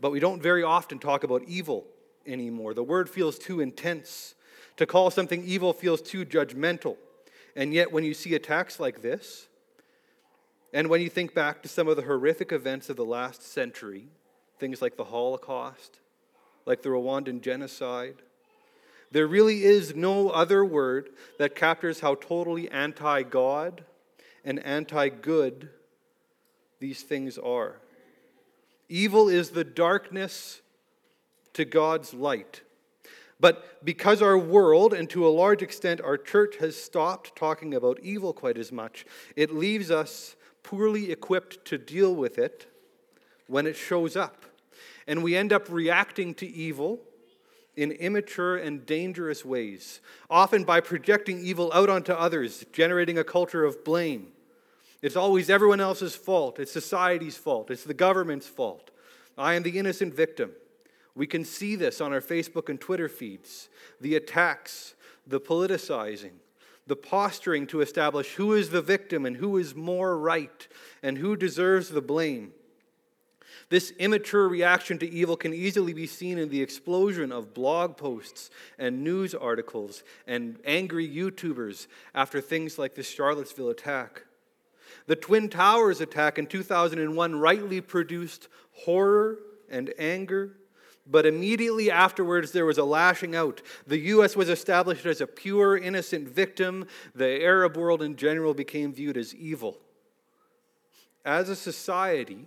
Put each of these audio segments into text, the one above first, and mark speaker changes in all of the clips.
Speaker 1: But we don't very often talk about evil anymore. The word feels too intense. To call something evil feels too judgmental. And yet, when you see attacks like this, and when you think back to some of the horrific events of the last century, things like the Holocaust, like the Rwandan genocide, there really is no other word that captures how totally anti God and anti good these things are. Evil is the darkness to God's light. But because our world, and to a large extent our church, has stopped talking about evil quite as much, it leaves us poorly equipped to deal with it when it shows up. And we end up reacting to evil in immature and dangerous ways, often by projecting evil out onto others, generating a culture of blame. It's always everyone else's fault, it's society's fault, it's the government's fault. I am the innocent victim. We can see this on our Facebook and Twitter feeds the attacks, the politicizing, the posturing to establish who is the victim and who is more right and who deserves the blame. This immature reaction to evil can easily be seen in the explosion of blog posts and news articles and angry YouTubers after things like the Charlottesville attack. The Twin Towers attack in 2001 rightly produced horror and anger, but immediately afterwards there was a lashing out. The U.S. was established as a pure, innocent victim. The Arab world in general became viewed as evil. As a society,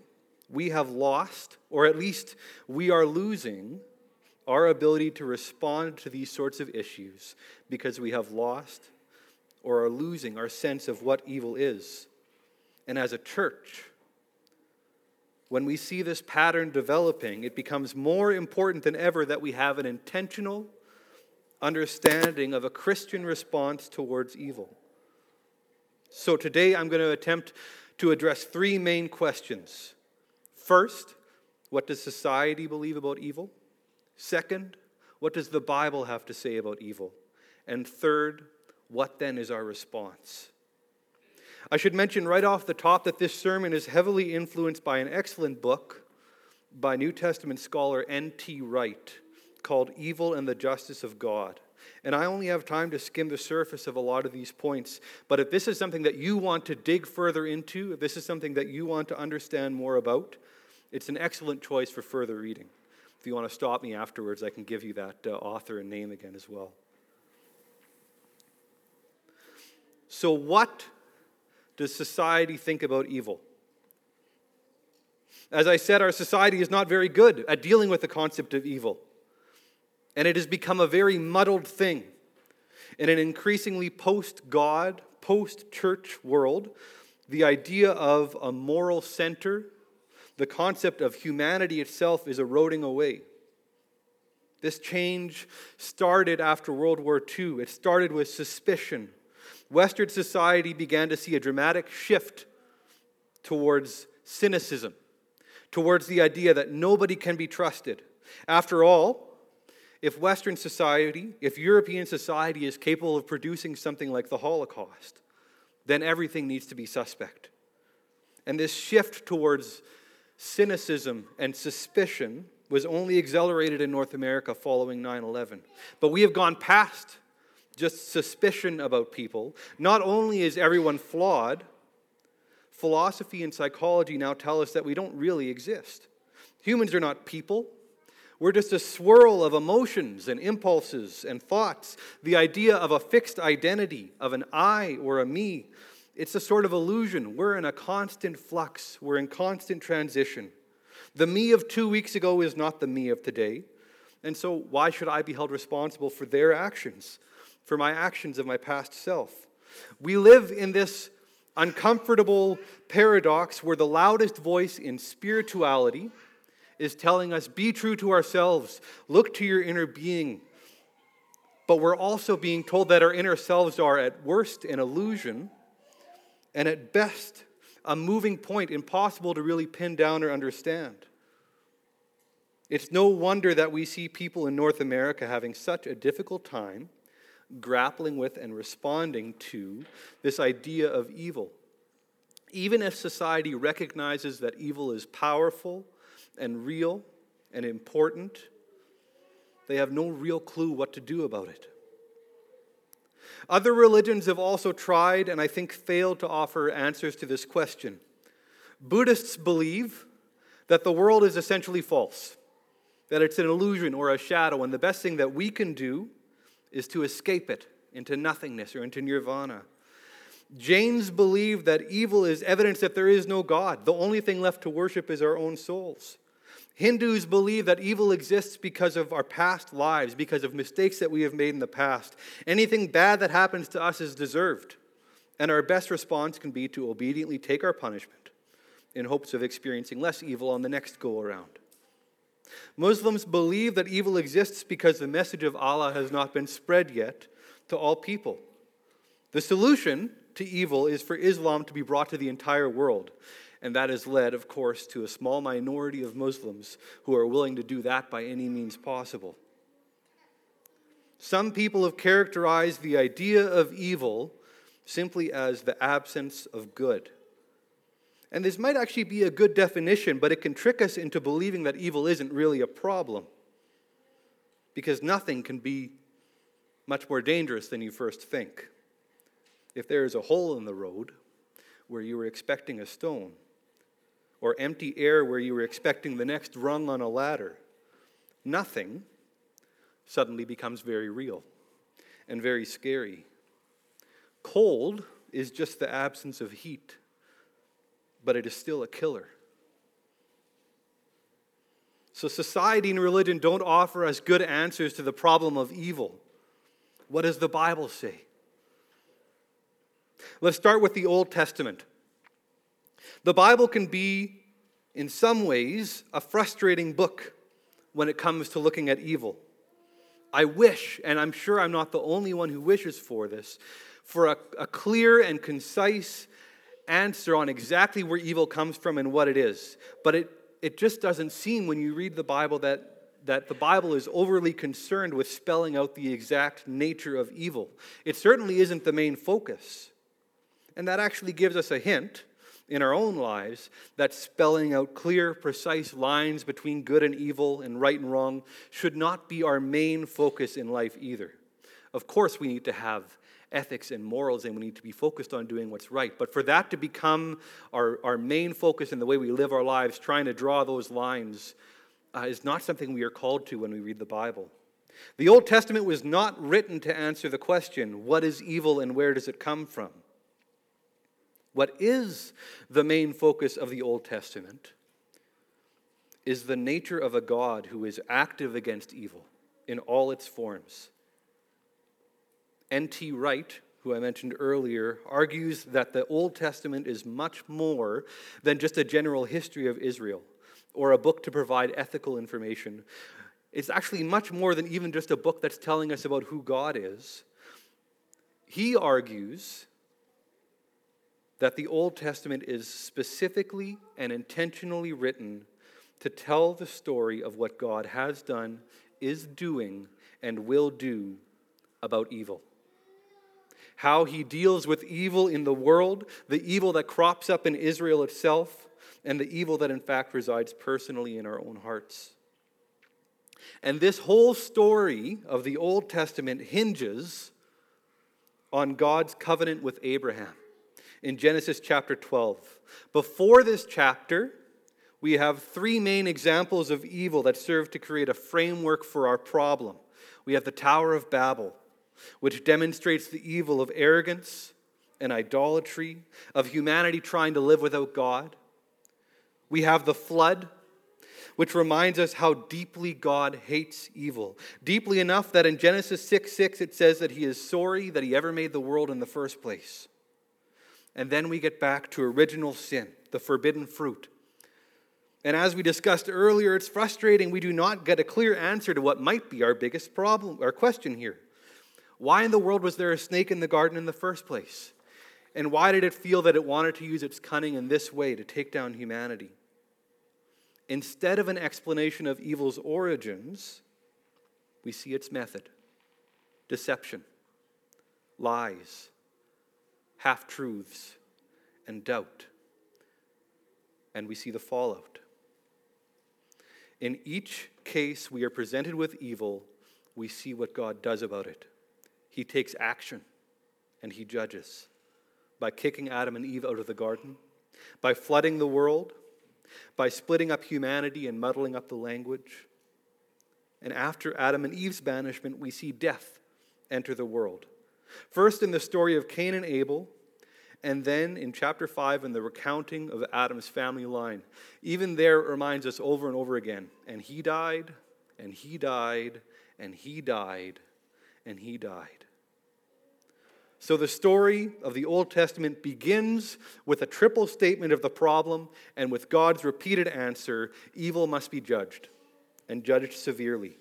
Speaker 1: we have lost, or at least we are losing, our ability to respond to these sorts of issues because we have lost or are losing our sense of what evil is. And as a church, when we see this pattern developing, it becomes more important than ever that we have an intentional understanding of a Christian response towards evil. So today I'm going to attempt to address three main questions First, what does society believe about evil? Second, what does the Bible have to say about evil? And third, what then is our response? I should mention right off the top that this sermon is heavily influenced by an excellent book by New Testament scholar N.T. Wright called Evil and the Justice of God. And I only have time to skim the surface of a lot of these points. But if this is something that you want to dig further into, if this is something that you want to understand more about, it's an excellent choice for further reading. If you want to stop me afterwards, I can give you that uh, author and name again as well. So, what does society think about evil? As I said, our society is not very good at dealing with the concept of evil. And it has become a very muddled thing. In an increasingly post God, post church world, the idea of a moral center the concept of humanity itself is eroding away. This change started after World War II. It started with suspicion. Western society began to see a dramatic shift towards cynicism, towards the idea that nobody can be trusted. After all, if Western society, if European society is capable of producing something like the Holocaust, then everything needs to be suspect. And this shift towards cynicism and suspicion was only accelerated in North America following 9 11. But we have gone past just suspicion about people. Not only is everyone flawed, philosophy and psychology now tell us that we don't really exist. Humans are not people. We're just a swirl of emotions and impulses and thoughts. The idea of a fixed identity, of an I or a me, it's a sort of illusion. We're in a constant flux, we're in constant transition. The me of two weeks ago is not the me of today. And so, why should I be held responsible for their actions, for my actions of my past self? We live in this uncomfortable paradox where the loudest voice in spirituality is telling us be true to ourselves, look to your inner being. But we're also being told that our inner selves are at worst an illusion and at best, a moving point impossible to really pin down or understand. It's no wonder that we see people in North America having such a difficult time grappling with and responding to this idea of evil. Even if society recognizes that evil is powerful and real, and important, they have no real clue what to do about it. Other religions have also tried and I think failed to offer answers to this question. Buddhists believe that the world is essentially false, that it's an illusion or a shadow, and the best thing that we can do is to escape it into nothingness or into nirvana. Jains believe that evil is evidence that there is no God. The only thing left to worship is our own souls. Hindus believe that evil exists because of our past lives, because of mistakes that we have made in the past. Anything bad that happens to us is deserved, and our best response can be to obediently take our punishment in hopes of experiencing less evil on the next go around. Muslims believe that evil exists because the message of Allah has not been spread yet to all people. The solution to evil is for Islam to be brought to the entire world. And that has led, of course, to a small minority of Muslims who are willing to do that by any means possible. Some people have characterized the idea of evil simply as the absence of good. And this might actually be a good definition, but it can trick us into believing that evil isn't really a problem. Because nothing can be much more dangerous than you first think. If there is a hole in the road where you were expecting a stone, or empty air where you were expecting the next rung on a ladder, nothing suddenly becomes very real and very scary. Cold is just the absence of heat, but it is still a killer. So, society and religion don't offer us good answers to the problem of evil. What does the Bible say? Let's start with the Old Testament. The Bible can be, in some ways, a frustrating book when it comes to looking at evil. I wish, and I'm sure I'm not the only one who wishes for this, for a, a clear and concise answer on exactly where evil comes from and what it is. But it, it just doesn't seem when you read the Bible that that the Bible is overly concerned with spelling out the exact nature of evil. It certainly isn't the main focus. And that actually gives us a hint in our own lives that spelling out clear, precise lines between good and evil and right and wrong should not be our main focus in life either. Of course, we need to have ethics and morals and we need to be focused on doing what's right. But for that to become our, our main focus in the way we live our lives, trying to draw those lines, uh, is not something we are called to when we read the Bible. The Old Testament was not written to answer the question, what is evil and where does it come from? What is the main focus of the Old Testament is the nature of a God who is active against evil in all its forms. N.T. Wright, who I mentioned earlier, argues that the Old Testament is much more than just a general history of Israel or a book to provide ethical information. It's actually much more than even just a book that's telling us about who God is. He argues that the Old Testament is specifically and intentionally written to tell the story of what God has done, is doing, and will do about evil. How he deals with evil in the world, the evil that crops up in Israel itself, and the evil that in fact resides personally in our own hearts. And this whole story of the Old Testament hinges on God's covenant with Abraham in Genesis chapter 12. Before this chapter, we have three main examples of evil that serve to create a framework for our problem. We have the Tower of Babel, which demonstrates the evil of arrogance and idolatry, of humanity trying to live without God. We have the flood, which reminds us how deeply God hates evil. Deeply enough that in Genesis 6 6, it says that he is sorry that he ever made the world in the first place. And then we get back to original sin, the forbidden fruit. And as we discussed earlier, it's frustrating we do not get a clear answer to what might be our biggest problem, our question here. Why in the world was there a snake in the garden in the first place? And why did it feel that it wanted to use its cunning in this way to take down humanity? Instead of an explanation of evil's origins, we see its method deception, lies, half truths, and doubt. And we see the fallout. In each case we are presented with evil, we see what God does about it. He takes action and he judges by kicking Adam and Eve out of the garden, by flooding the world, by splitting up humanity and muddling up the language. And after Adam and Eve's banishment, we see death enter the world. First in the story of Cain and Abel, and then in chapter 5 in the recounting of Adam's family line. Even there, it reminds us over and over again and he died, and he died, and he died, and he died. So the story of the Old Testament begins with a triple statement of the problem and with God's repeated answer evil must be judged and judged severely.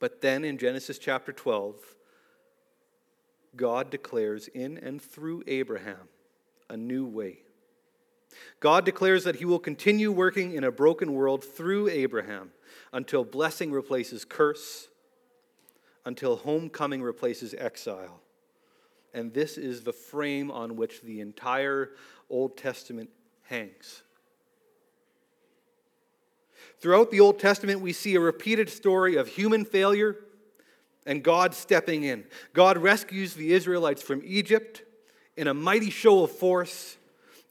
Speaker 1: But then in Genesis chapter 12, God declares in and through Abraham a new way. God declares that he will continue working in a broken world through Abraham until blessing replaces curse, until homecoming replaces exile. And this is the frame on which the entire Old Testament hangs. Throughout the Old Testament, we see a repeated story of human failure and God stepping in. God rescues the Israelites from Egypt in a mighty show of force,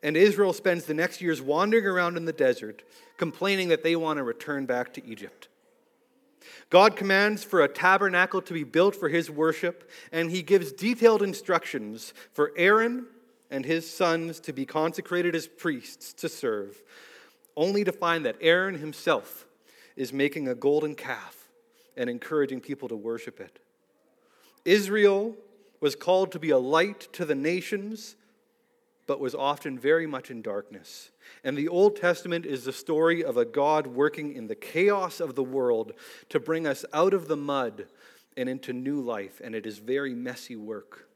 Speaker 1: and Israel spends the next years wandering around in the desert, complaining that they want to return back to Egypt. God commands for a tabernacle to be built for his worship, and he gives detailed instructions for Aaron and his sons to be consecrated as priests to serve, only to find that Aaron himself is making a golden calf and encouraging people to worship it. Israel was called to be a light to the nations, but was often very much in darkness. And the Old Testament is the story of a God working in the chaos of the world to bring us out of the mud and into new life, and it is very messy work.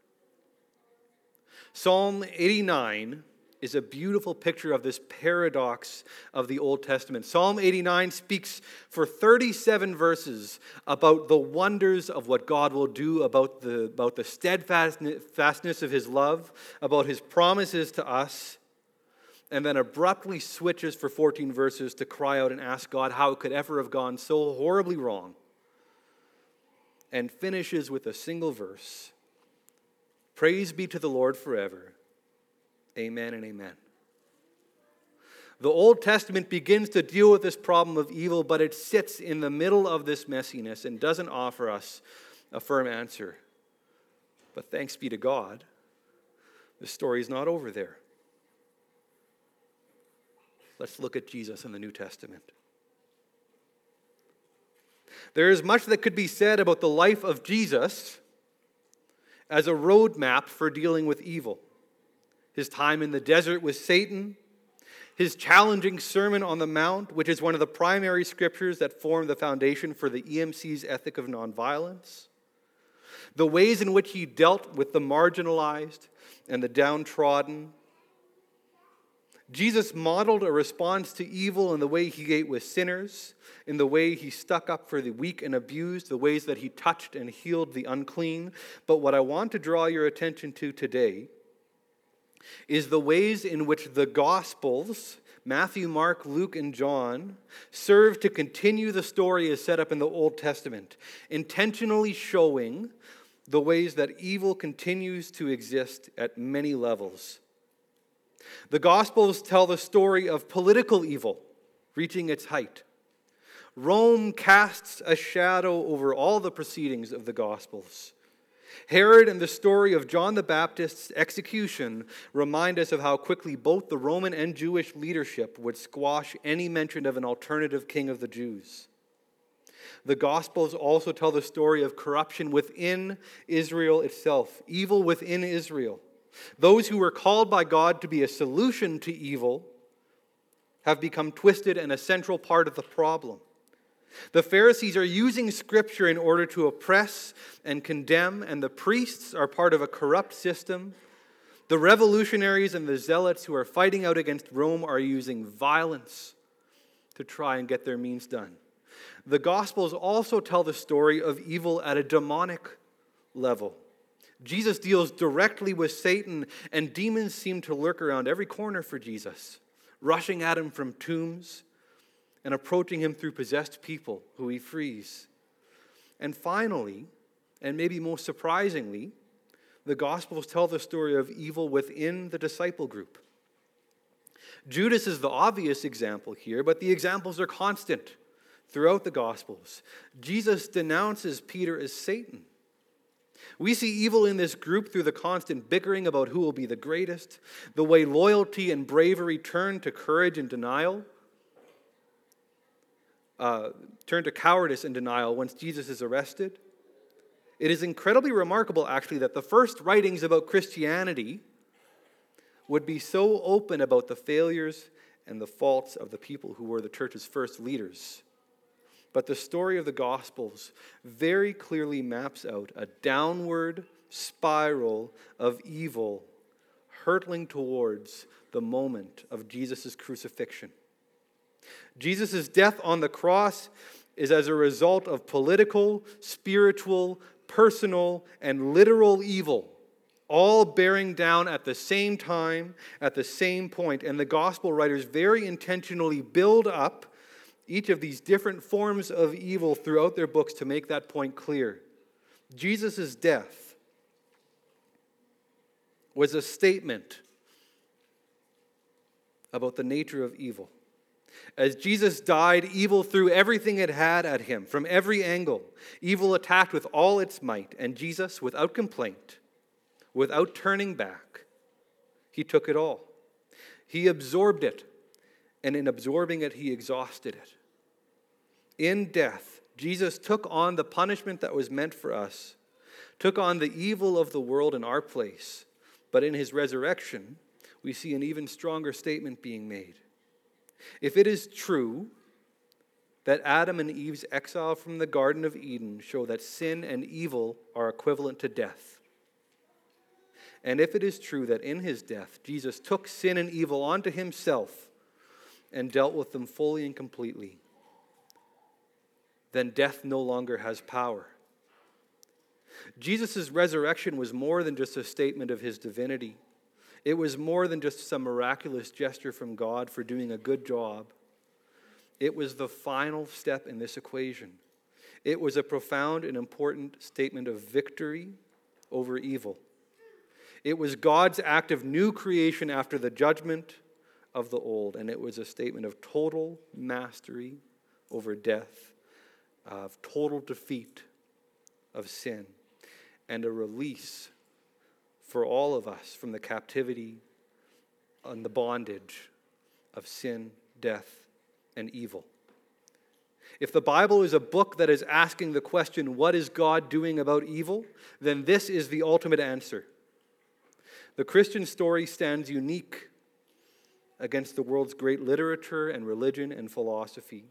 Speaker 1: Psalm 89 is a beautiful picture of this paradox of the Old Testament. Psalm 89 speaks for 37 verses about the wonders of what God will do, about the, about the steadfastness of his love, about his promises to us, and then abruptly switches for 14 verses to cry out and ask God how it could ever have gone so horribly wrong, and finishes with a single verse Praise be to the Lord forever. Amen and amen. The Old Testament begins to deal with this problem of evil, but it sits in the middle of this messiness and doesn't offer us a firm answer. But thanks be to God, the story is not over there. Let's look at Jesus in the New Testament. There is much that could be said about the life of Jesus as a roadmap for dealing with evil his time in the desert with Satan, his challenging Sermon on the Mount, which is one of the primary scriptures that form the foundation for the EMC's ethic of nonviolence, the ways in which he dealt with the marginalized and the downtrodden. Jesus modeled a response to evil in the way he ate with sinners, in the way he stuck up for the weak and abused, the ways that he touched and healed the unclean. But what I want to draw your attention to today is the ways in which the Gospels, Matthew, Mark, Luke, and John, serve to continue the story as set up in the Old Testament, intentionally showing the ways that evil continues to exist at many levels. The Gospels tell the story of political evil reaching its height. Rome casts a shadow over all the proceedings of the Gospels. Herod and the story of John the Baptist's execution remind us of how quickly both the Roman and Jewish leadership would squash any mention of an alternative king of the Jews. The Gospels also tell the story of corruption within Israel itself, evil within Israel. Those who were called by God to be a solution to evil have become twisted and a central part of the problem. The Pharisees are using Scripture in order to oppress and condemn, and the priests are part of a corrupt system. The revolutionaries and the zealots who are fighting out against Rome are using violence to try and get their means done. The Gospels also tell the story of evil at a demonic level. Jesus deals directly with Satan, and demons seem to lurk around every corner for Jesus, rushing at him from tombs and approaching him through possessed people who he frees. And finally, and maybe most surprisingly, the Gospels tell the story of evil within the disciple group. Judas is the obvious example here, but the examples are constant throughout the Gospels. Jesus denounces Peter as Satan. We see evil in this group through the constant bickering about who will be the greatest, the way loyalty and bravery turn to courage and denial, uh, turn to cowardice and denial once Jesus is arrested. It is incredibly remarkable, actually, that the first writings about Christianity would be so open about the failures and the faults of the people who were the church's first leaders. But the story of the Gospels very clearly maps out a downward spiral of evil hurtling towards the moment of Jesus' crucifixion. Jesus' death on the cross is as a result of political, spiritual, personal, and literal evil, all bearing down at the same time, at the same point. And the gospel writers very intentionally build up each of these different forms of evil throughout their books to make that point clear. Jesus' death was a statement about the nature of evil. As Jesus died, evil threw everything it had at him from every angle. Evil attacked with all its might, and Jesus, without complaint, without turning back, he took it all. He absorbed it, and in absorbing it, he exhausted it. In death, Jesus took on the punishment that was meant for us, took on the evil of the world in our place. But in his resurrection, we see an even stronger statement being made. If it is true that Adam and Eve's exile from the Garden of Eden show that sin and evil are equivalent to death, and if it is true that in his death Jesus took sin and evil onto himself and dealt with them fully and completely, then death no longer has power. Jesus' resurrection was more than just a statement of his divinity. It was more than just some miraculous gesture from God for doing a good job. It was the final step in this equation. It was a profound and important statement of victory over evil. It was God's act of new creation after the judgment of the old, and it was a statement of total mastery over death, of total defeat of sin, and a release for all of us from the captivity and the bondage of sin, death, and evil. If the Bible is a book that is asking the question, what is God doing about evil? then this is the ultimate answer. The Christian story stands unique against the world's great literature and religion and philosophy.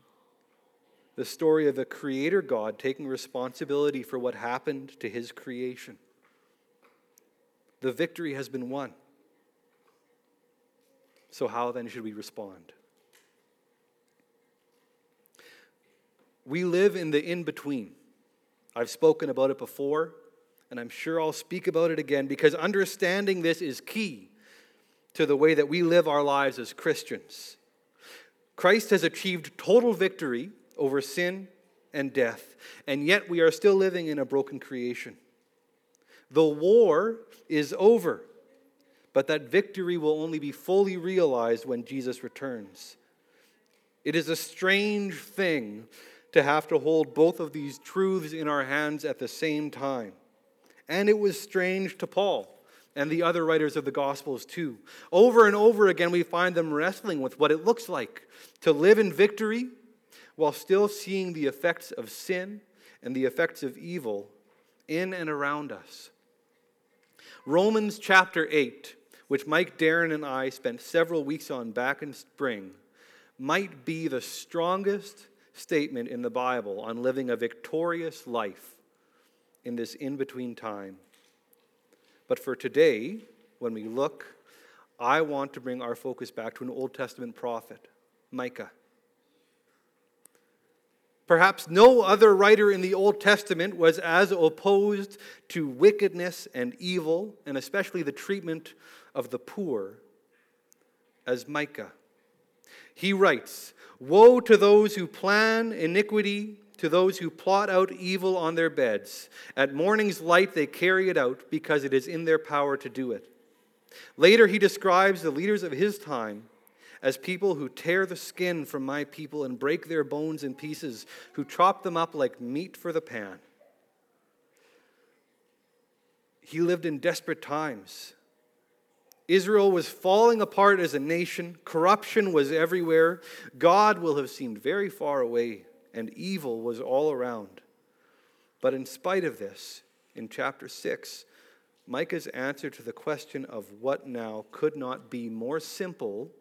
Speaker 1: The story of the Creator God taking responsibility for what happened to his creation. The victory has been won. So, how then should we respond? We live in the in between. I've spoken about it before, and I'm sure I'll speak about it again because understanding this is key to the way that we live our lives as Christians. Christ has achieved total victory over sin and death, and yet we are still living in a broken creation. The war is over, but that victory will only be fully realized when Jesus returns. It is a strange thing to have to hold both of these truths in our hands at the same time. And it was strange to Paul and the other writers of the Gospels too. Over and over again, we find them wrestling with what it looks like to live in victory while still seeing the effects of sin and the effects of evil in and around us. Romans chapter 8, which Mike Darren and I spent several weeks on back in spring, might be the strongest statement in the Bible on living a victorious life in this in between time. But for today, when we look, I want to bring our focus back to an Old Testament prophet, Micah. Perhaps no other writer in the Old Testament was as opposed to wickedness and evil, and especially the treatment of the poor, as Micah. He writes Woe to those who plan iniquity, to those who plot out evil on their beds. At morning's light they carry it out because it is in their power to do it. Later, he describes the leaders of his time as people who tear the skin from my people and break their bones in pieces, who chop them up like meat for the pan. He lived in desperate times. Israel was falling apart as a nation. Corruption was everywhere. God will have seemed very far away, and evil was all around. But in spite of this, in chapter 6, Micah's answer to the question of what now could not be more simple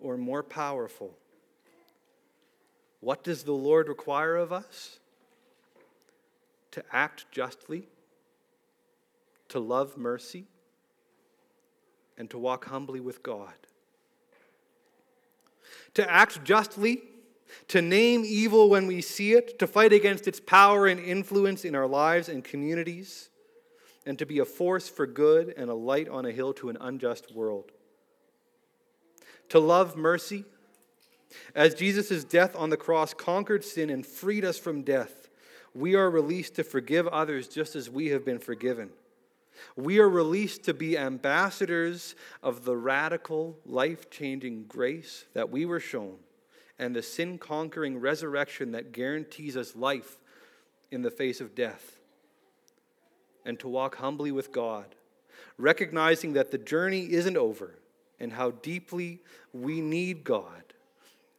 Speaker 1: or more powerful. What does the Lord require of us? To act justly, to love mercy, and to walk humbly with God. To act justly, to name evil when we see it, to fight against its power and influence in our lives and communities, and to be a force for good and a light on a hill to an unjust world. To love mercy, as Jesus' death on the cross conquered sin and freed us from death, we are released to forgive others just as we have been forgiven. We are released to be ambassadors of the radical, life changing grace that we were shown and the sin conquering resurrection that guarantees us life in the face of death. And to walk humbly with God, recognizing that the journey isn't over and how deeply we need God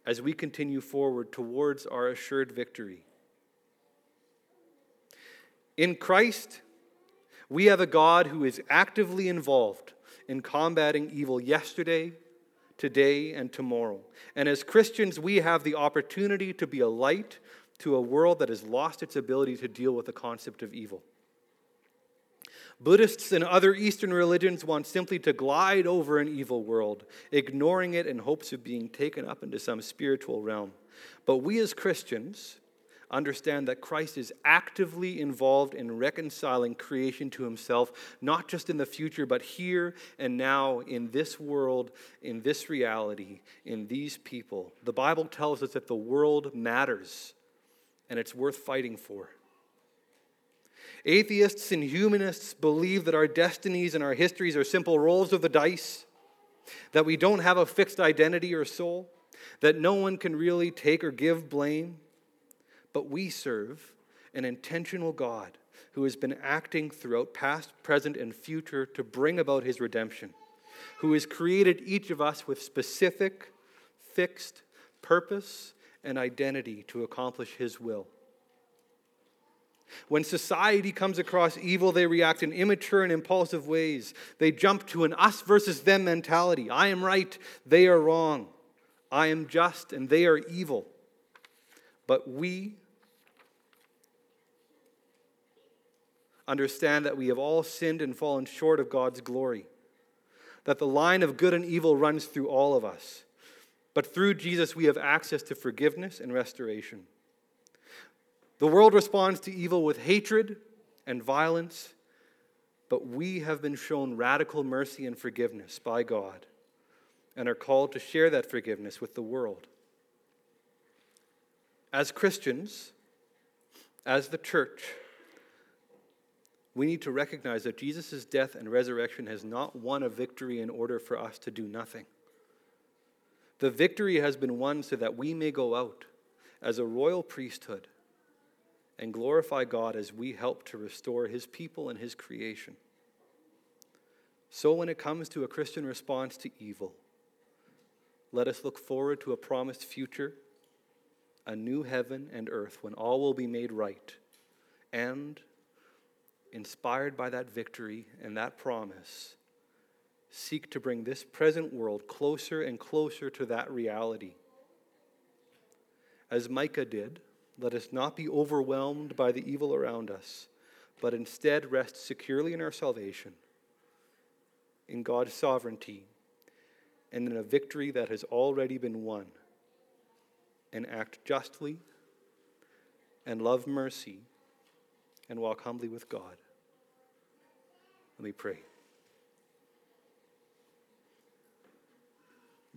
Speaker 1: as we continue forward towards our assured victory. In Christ, we have a God who is actively involved in combating evil yesterday, today, and tomorrow. And as Christians, we have the opportunity to be a light to a world that has lost its ability to deal with the concept of evil. Buddhists and other Eastern religions want simply to glide over an evil world, ignoring it in hopes of being taken up into some spiritual realm. But we as Christians, understand that Christ is actively involved in reconciling creation to himself, not just in the future, but here and now in this world, in this reality, in these people. The Bible tells us that the world matters and it's worth fighting for. Atheists and humanists believe that our destinies and our histories are simple rolls of the dice, that we don't have a fixed identity or soul, that no one can really take or give blame but we serve an intentional God who has been acting throughout past, present, and future to bring about his redemption, who has created each of us with specific, fixed purpose and identity to accomplish his will. When society comes across evil, they react in immature and impulsive ways. They jump to an us versus them mentality. I am right, they are wrong. I am just, and they are evil. But we understand that we have all sinned and fallen short of God's glory, that the line of good and evil runs through all of us. But through Jesus, we have access to forgiveness and restoration. The world responds to evil with hatred and violence, but we have been shown radical mercy and forgiveness by God and are called to share that forgiveness with the world. As Christians, as the church, we need to recognize that Jesus' death and resurrection has not won a victory in order for us to do nothing. The victory has been won so that we may go out as a royal priesthood and glorify God as we help to restore his people and his creation. So, when it comes to a Christian response to evil, let us look forward to a promised future, a new heaven and earth when all will be made right, and inspired by that victory and that promise, seek to bring this present world closer and closer to that reality. As Micah did, let us not be overwhelmed by the evil around us, but instead rest securely in our salvation, in God's sovereignty, and in a victory that has already been won, and act justly and love mercy and walk humbly with God. Let me pray.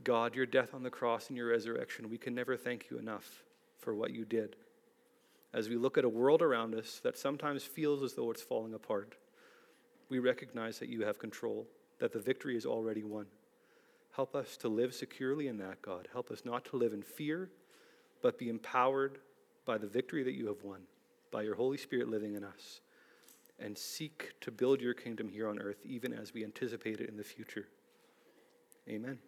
Speaker 1: God, your death on the cross and your resurrection, we can never thank you enough for what you did. As we look at a world around us that sometimes feels as though it's falling apart, we recognize that you have control, that the victory is already won. Help us to live securely in that, God. Help us not to live in fear, but be empowered by the victory that you have won, by your Holy Spirit living in us, and seek to build your kingdom here on earth, even as we anticipate it in the future. Amen.